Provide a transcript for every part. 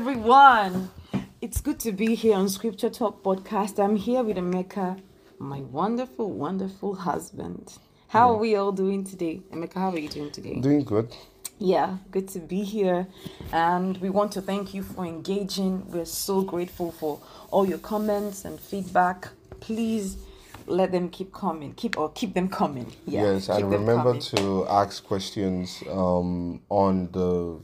everyone. It's good to be here on Scripture Talk Podcast. I'm here with Emeka, my wonderful, wonderful husband. How are we all doing today? Emeka, how are you doing today? Doing good. Yeah, good to be here. And we want to thank you for engaging. We're so grateful for all your comments and feedback. Please let them keep coming. Keep or keep them coming. Yeah, yes, and remember coming. to ask questions um, on the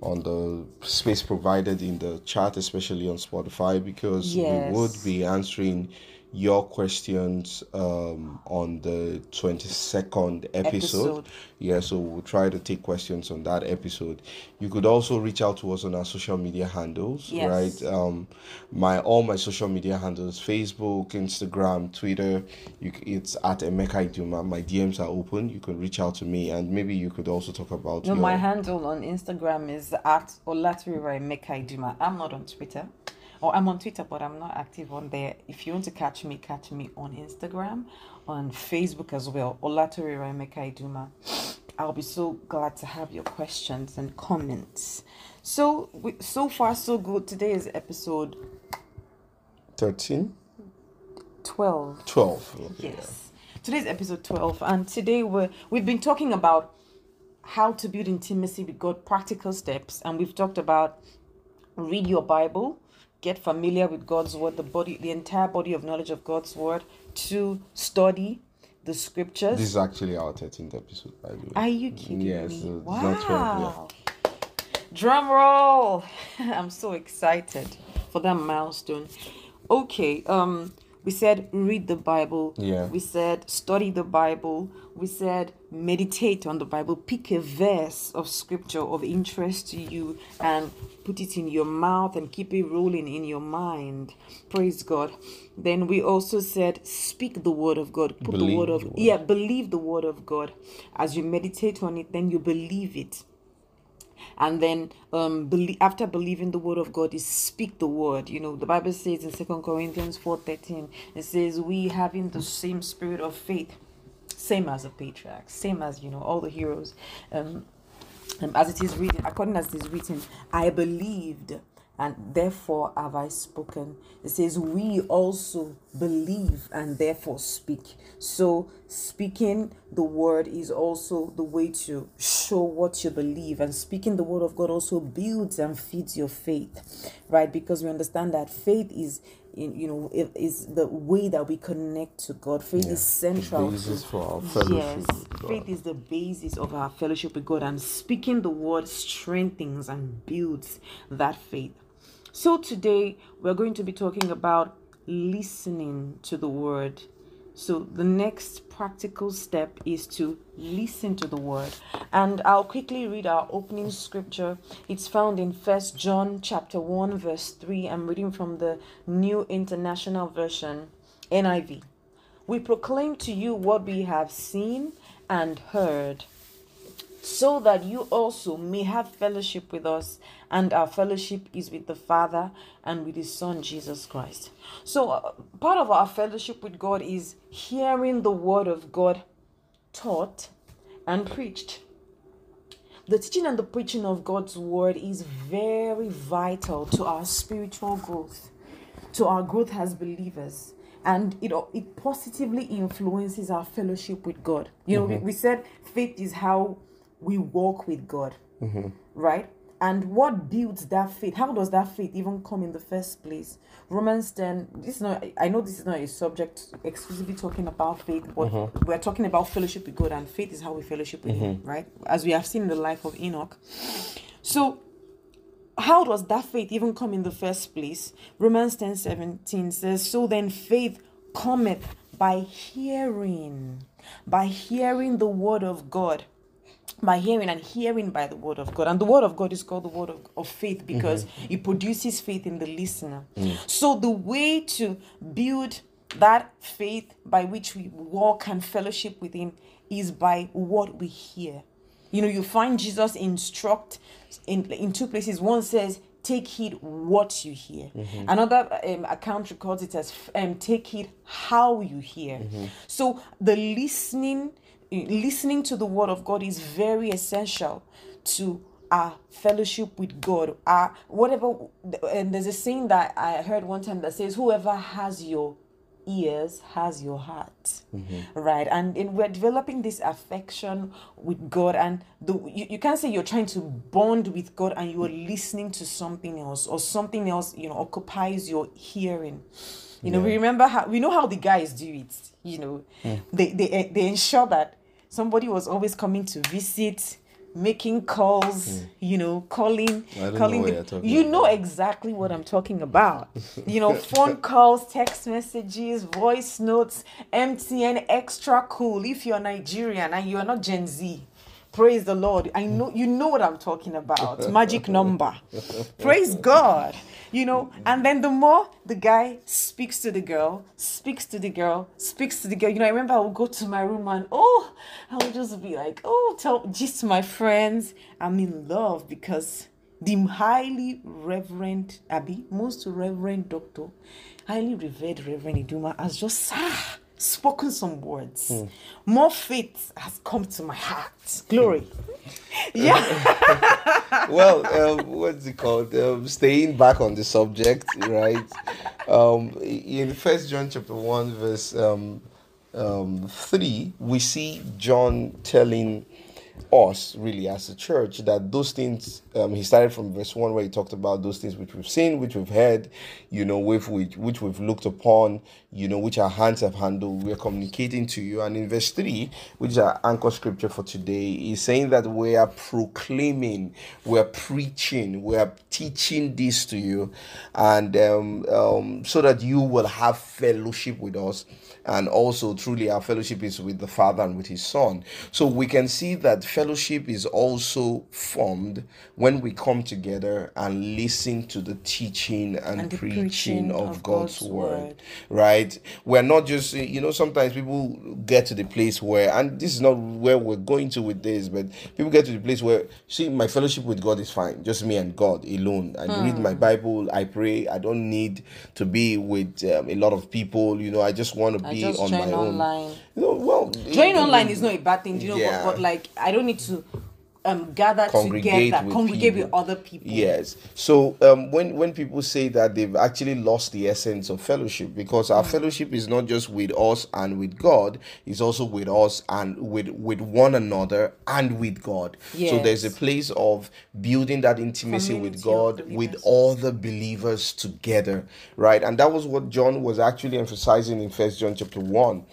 on the space provided in the chat, especially on Spotify, because Yes. we would be answering your questions um, on the twenty second episode. Episode. Yeah, so we'll try to take questions on that episode. You could also reach out to us on our social media handles, Yes. right? Um, my all my social media handles: Facebook, Instagram, Twitter. You, it's at Emeka Iduma. My DMs are open. You can reach out to me, and maybe you could also talk about No, your. my handle on Instagram is at Olatrirai Mekaiduma. I'm not on Twitter. Or I'm on Twitter, but I'm not active on there. If you want to catch me, catch me on Instagram, on Facebook as well. Olatrirai Mekaiduma. I'll be so glad to have your questions and comments. So, we, so far, so good. Today is episode 13? 12. 12. Okay, Yes. Today's episode 12 and today we're we've been talking about how to build intimacy with God, practical steps, and we've talked about read your Bible, get familiar with God's word, the body the entire body of knowledge of God's word, to study the scriptures. This is actually our 13th episode, by the way. Are you kidding Yes, me? it's Wow. not 12 yet. Drum roll. I'm so excited for that milestone. Okay, um we said read the Bible. Yeah. We said study the Bible. We said meditate on the Bible. Pick a verse of scripture of interest to you and put it in your mouth and keep it rolling in your mind. Praise God. Then we also said speak the word of God. Put the word of the word. yeah, believe the word of God. As you meditate on it, then you believe it and then um believe, after believing the word of god is speak the word you know the bible says in second corinthians 4 13 it says we having the same spirit of faith same as the patriarchs same as you know all the heroes um um, as it is written, according as it is written, I believed, and therefore have I spoken. It says, We also believe and therefore speak. So, speaking the word is also the way to show what you believe, and speaking the word of God also builds and feeds your faith, right? Because we understand that faith is. In, you know, it is the way that we connect to God. Faith is central. to- basis for our fellowship Yes, with God. faith is the basis of our fellowship with God, and speaking the word strengthens and builds that faith. So, today we're going to be talking about listening to the word. So, the next practical step is to listen to the word. And I'll quickly read our opening scripture. It's found in First John chapter 1 verse 3. I'm reading from the New International Version, NIV. We proclaim to you what we have seen and heard, so that you also may have fellowship with us, and our fellowship is with the Father and with His Son Jesus Christ. So, uh, part of our fellowship with God is hearing the Word of God taught and preached. The teaching and the preaching of God's Word is very vital to our spiritual growth to our growth as believers and it it positively influences our fellowship with God. You know, we, we said faith is how we walk with God, mm-hmm. right? And what builds that faith? How does that faith even come in the first place? Romans 10, this is not, I know this is not a subject exclusively talking about faith, but mm-hmm. we're talking about fellowship with God, and faith is how we fellowship with Him, mm-hmm. right? As we have seen in the life of Enoch. So, how does that faith even come in the first place? Romans 10 17 says, So then faith cometh by hearing, by hearing the word of God. By hearing and hearing by the word of God. And the word of God is called the word of, of faith because it produces faith in the listener. So the way to build that faith by which we walk and fellowship with Him is by what we hear. You know, you find Jesus instruct in, in two places. One says, take heed what you hear. Another um, account records it as um, take heed how you hear. So the listening, listening to the word of God is very essential to our fellowship with God, our whatever. And there's a saying that I heard one time that says, "Whoever has your ears has your heart mm-hmm. right? And, and we're developing this affection with god and the you, you can't say you're trying to bond with god and you're listening to something else or something else you know occupies your hearing. You know we remember how we know how the guys do it you know. Mm. They, they they ensure that somebody was always coming to visit making calls you know calling know calling what the- you know exactly what i'm talking about. You know phone calls text messages voice notes mtn extra cool. If you're nigerian and you're not gen z praise the lord. I know you know what i'm talking about. Magic number. Praise god you know? And then the more the guy speaks to the girl speaks to the girl speaks to the girl. You know i remember i would go to my room and oh i would just be like oh tell just my friends. I'm in love because the highly reverend abby most reverend doctor highly revered reverend iduma has just ah, spoken some words. More faith has come to my heart. Glory. Yeah well, um, what's it called? Um, staying back on the subject, right? Um, in First John chapter one, verse um, um, three, we see John telling us, really, as a church, that those things. Um, he started from verse one, where he talked about those things which we've seen, which we've heard, you know, with which which we've looked upon, you know, which our hands have handled. We're communicating to you, and in verse three, which is our anchor scripture for today, is saying that we are proclaiming, we're preaching, we're teaching this to you, and um, um, so that you will have fellowship with us and also truly our fellowship is with the father and with his son so we can see that fellowship is also formed when we come together and listen to the teaching and, And the preaching, preaching of, of god's, God's word, word. right we're not just you know sometimes people get to the place where and this is not where we're going to with this but people get to the place where see my fellowship with god is fine just me and god alone i read Hmm. my bible i pray i don't need to be with um, a lot of people you know i just want to be on my own you know, well Joining online is not a bad thing, you know, Yeah. but, but like I don't need to um gather Congregate together, with congregate people. with other people. Yes. So um, when when people say that they've actually lost the essence of fellowship because Mm. our fellowship is not just with us and with God, it's also with us and with with one another and with God. So there's a place of building that intimacy with Community of God with all the believers together, right? And that was what John was actually emphasizing in First John chapter one.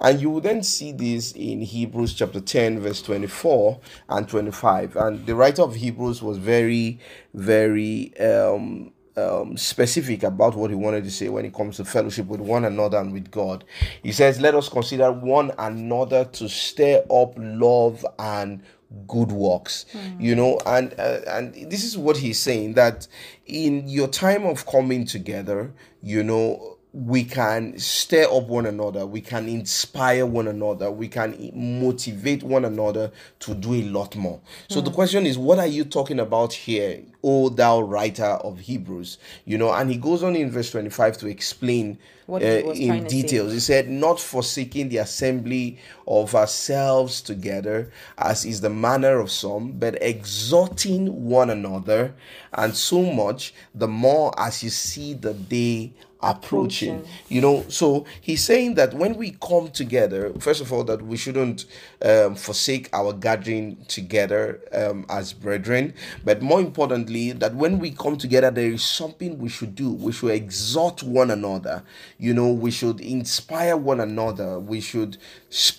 And you will then see this in Hebrews chapter 10, verse 24 and 25. And the writer of Hebrews was very, very um, um, specific about what he wanted to say when it comes to fellowship with one another and with God. He says, Let us consider one another to stir up love and good works you know and uh, and this is what he's saying that in your time of coming together you know we can stir up one another we can inspire one another we can motivate one another to do a lot more. So the question is what are you talking about here o thou writer of hebrews? You know and he goes on in verse 25 to explain uh, in trying to say. details. He said not forsaking the assembly of ourselves together as is the manner of some but exhorting one another and so much the more as you see the day approaching. Approaching. You know, so he's saying that when we come together, first of all, that we shouldn't um, forsake our gathering together um, as brethren, but more importantly, that when we come together, there is something we should do. We should exhort one another. You know, we should inspire one another. We should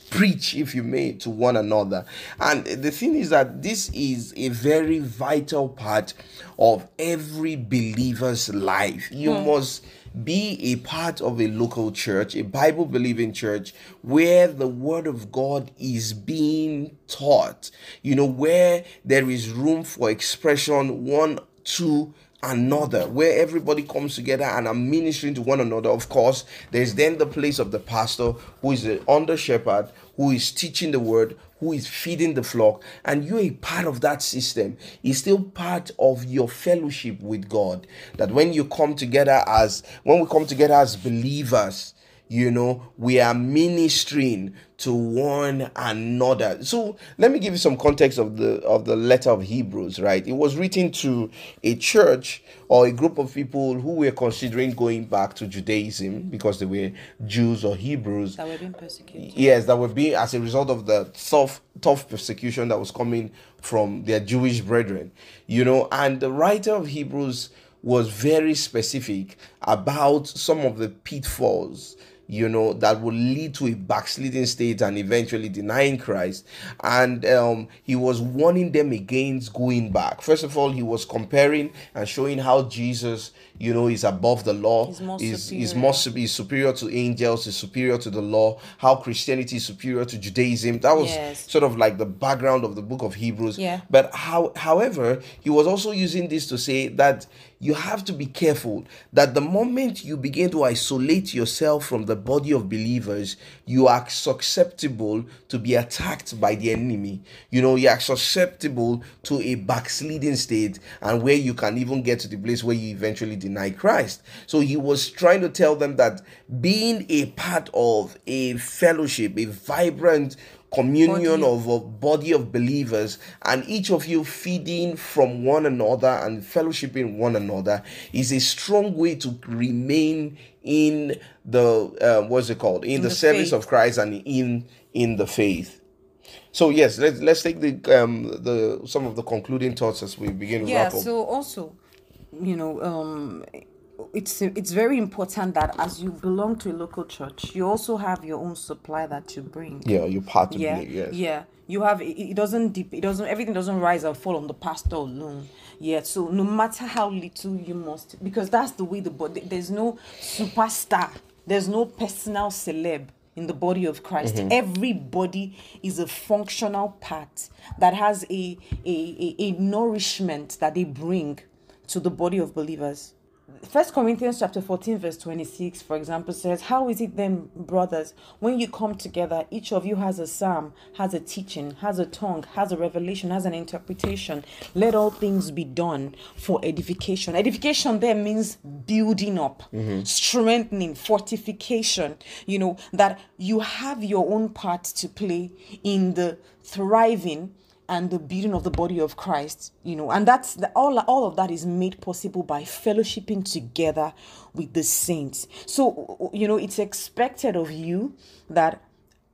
preach, if you may, to one another. And the thing is that this is a very vital part of every believer's life. You must be a part of a local church, a Bible believing church where the word of God is being taught, you know, where there is room for expression one to another where everybody comes together and are ministering to one another. Of course there's then the place of the pastor who is the under shepherd who is teaching the word who is feeding the flock. And you're a part of that system. Is still part of your fellowship with god. That when you come together as when we come together as believers you know, we are ministering to one another. So let me give you some context of the of the letter of Hebrews, right? It was written to a church or a group of people who were considering going back to Judaism because they were Jews or Hebrews. That were being persecuted. Yes, that were being as a result of the tough tough persecution that was coming from their Jewish brethren. You know, and the writer of Hebrews was very specific about some of the pitfalls you know, that will lead to a backsliding state and eventually denying Christ. And um, he was warning them against going back. First of all, he was comparing and showing how Jesus, you know, is above the law, He's more is, is superior. more is superior to angels, is superior to the law, how Christianity is superior to Judaism. That was Yes. sort of like the background of the book of Hebrews. Yeah. But how, however, he was also using this to say that you have to be careful that the moment you begin to isolate yourself from the body of believers, you are susceptible to be attacked by the enemy. You know, you are susceptible to a backsliding state and where you can even get to the place where you eventually deny Christ. So he was trying to tell them that being a part of a fellowship, a vibrant communion Body. of a body of believers and each of you feeding from one another and fellowshipping one another is a strong way to remain in the uh, what's it called in, the, the service faith. of christ and in in the faith so yes let's let's take the um the some of the concluding thoughts as we begin yeah wrap up so also you know um it's it's very important that as you belong to a local church you also have your own supply that you bring. Yeah you're part of yeah it yes. yeah. You have it, it doesn't dip it doesn't everything doesn't rise and fall on the pastor alone. Yeah so no matter how little you must because that's the way the body there's no superstar there's no personal celeb in the body of Christ. Everybody is a functional part that has a, a, a, a nourishment that they bring to the body of believers. First Corinthians chapter 14, verse 26, for example, says, How is it then, brothers, when you come together, each of you has a psalm, has a teaching, has a tongue, has a revelation, has an interpretation. Let all things be done for edification. Edification there means building up, mm-hmm. strengthening, fortification. You know, that you have your own part to play in the thriving and the building of the body of Christ, you know, and that's the, all. All of that is made possible by fellowshipping together with the saints. So, you know, it's expected of you that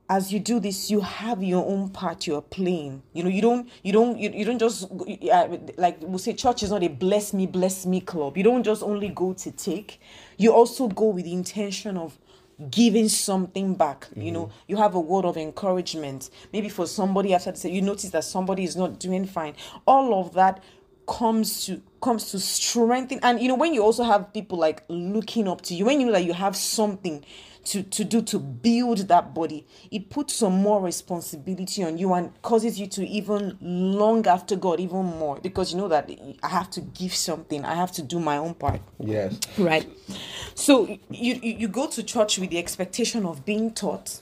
as you do this, you have your own part you're playing. You know, you don't, you don't, you, you don't just uh, like we'll say, church is not a bless me, bless me club. You don't just only go to take. You also go with the intention of giving something back you mm-hmm. know? You have a word of encouragement. Maybe for somebody after say you notice that somebody is not doing fine. All of that comes to comes to strengthen and you know when you also have people like looking up to you when you know that you have something to to do to build that body. It puts some more responsibility on you and causes you to even long after god even more because you know that i have to give something. I have to do my own part. Yes. Right. So you, you you go to church with the expectation of being taught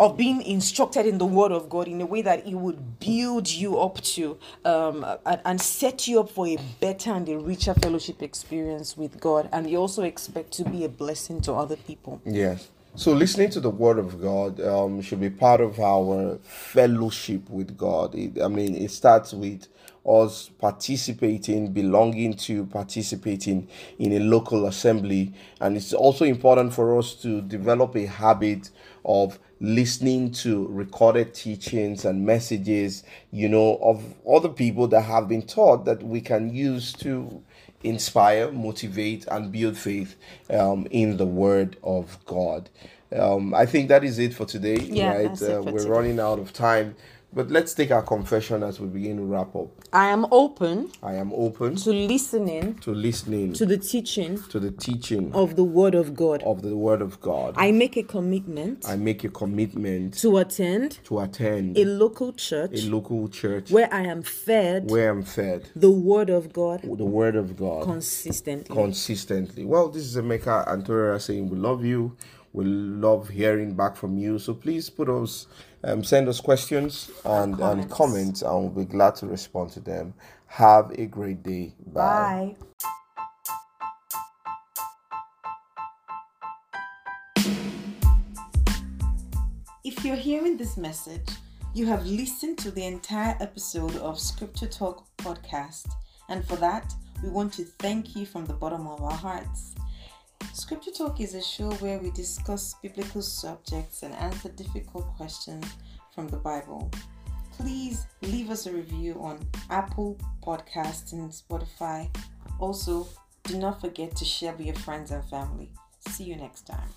of being instructed in the word of god in a way that it would build you up to um and, and set you up for a better and a richer fellowship experience with god and you also expect to be a blessing to other people Yes. So listening to the word of God um, should be part of our fellowship with God. It, I mean, it starts with us participating, belonging to, participating in a local assembly, and it's also important for us to develop a habit of listening to recorded teachings and messages, you know, of other people that have been taught that we can use to inspire, motivate, and build faith um, in the Word of God. Um, I think that is it for today, Yeah, right? Uh, we're today. running out of time, but let's take our confession as we begin to wrap up. i am open I am open to listening to listening to the teaching to the teaching of the word of god of the Word of God. i make a commitment I make a commitment to attend to attend a local church a local church where i am fed where I'm fed the word of god the Word of God. consistently consistently. Well, this is Emeka and Torera saying we love you. We love hearing back from you. So please put us, um, send us questions and, and Comments. comments, and we'll be glad to respond to them. Have a great day. Bye. bye If you're hearing this message, you have listened to the entire episode of Scripture Talk podcast, and for that, we want to thank you from the bottom of our hearts. Scripture Talk is a show where we discuss biblical subjects and answer difficult questions from the Bible. Please leave us a review on Apple Podcasts and Spotify. Also, do not forget to share with your friends and family. See you next time.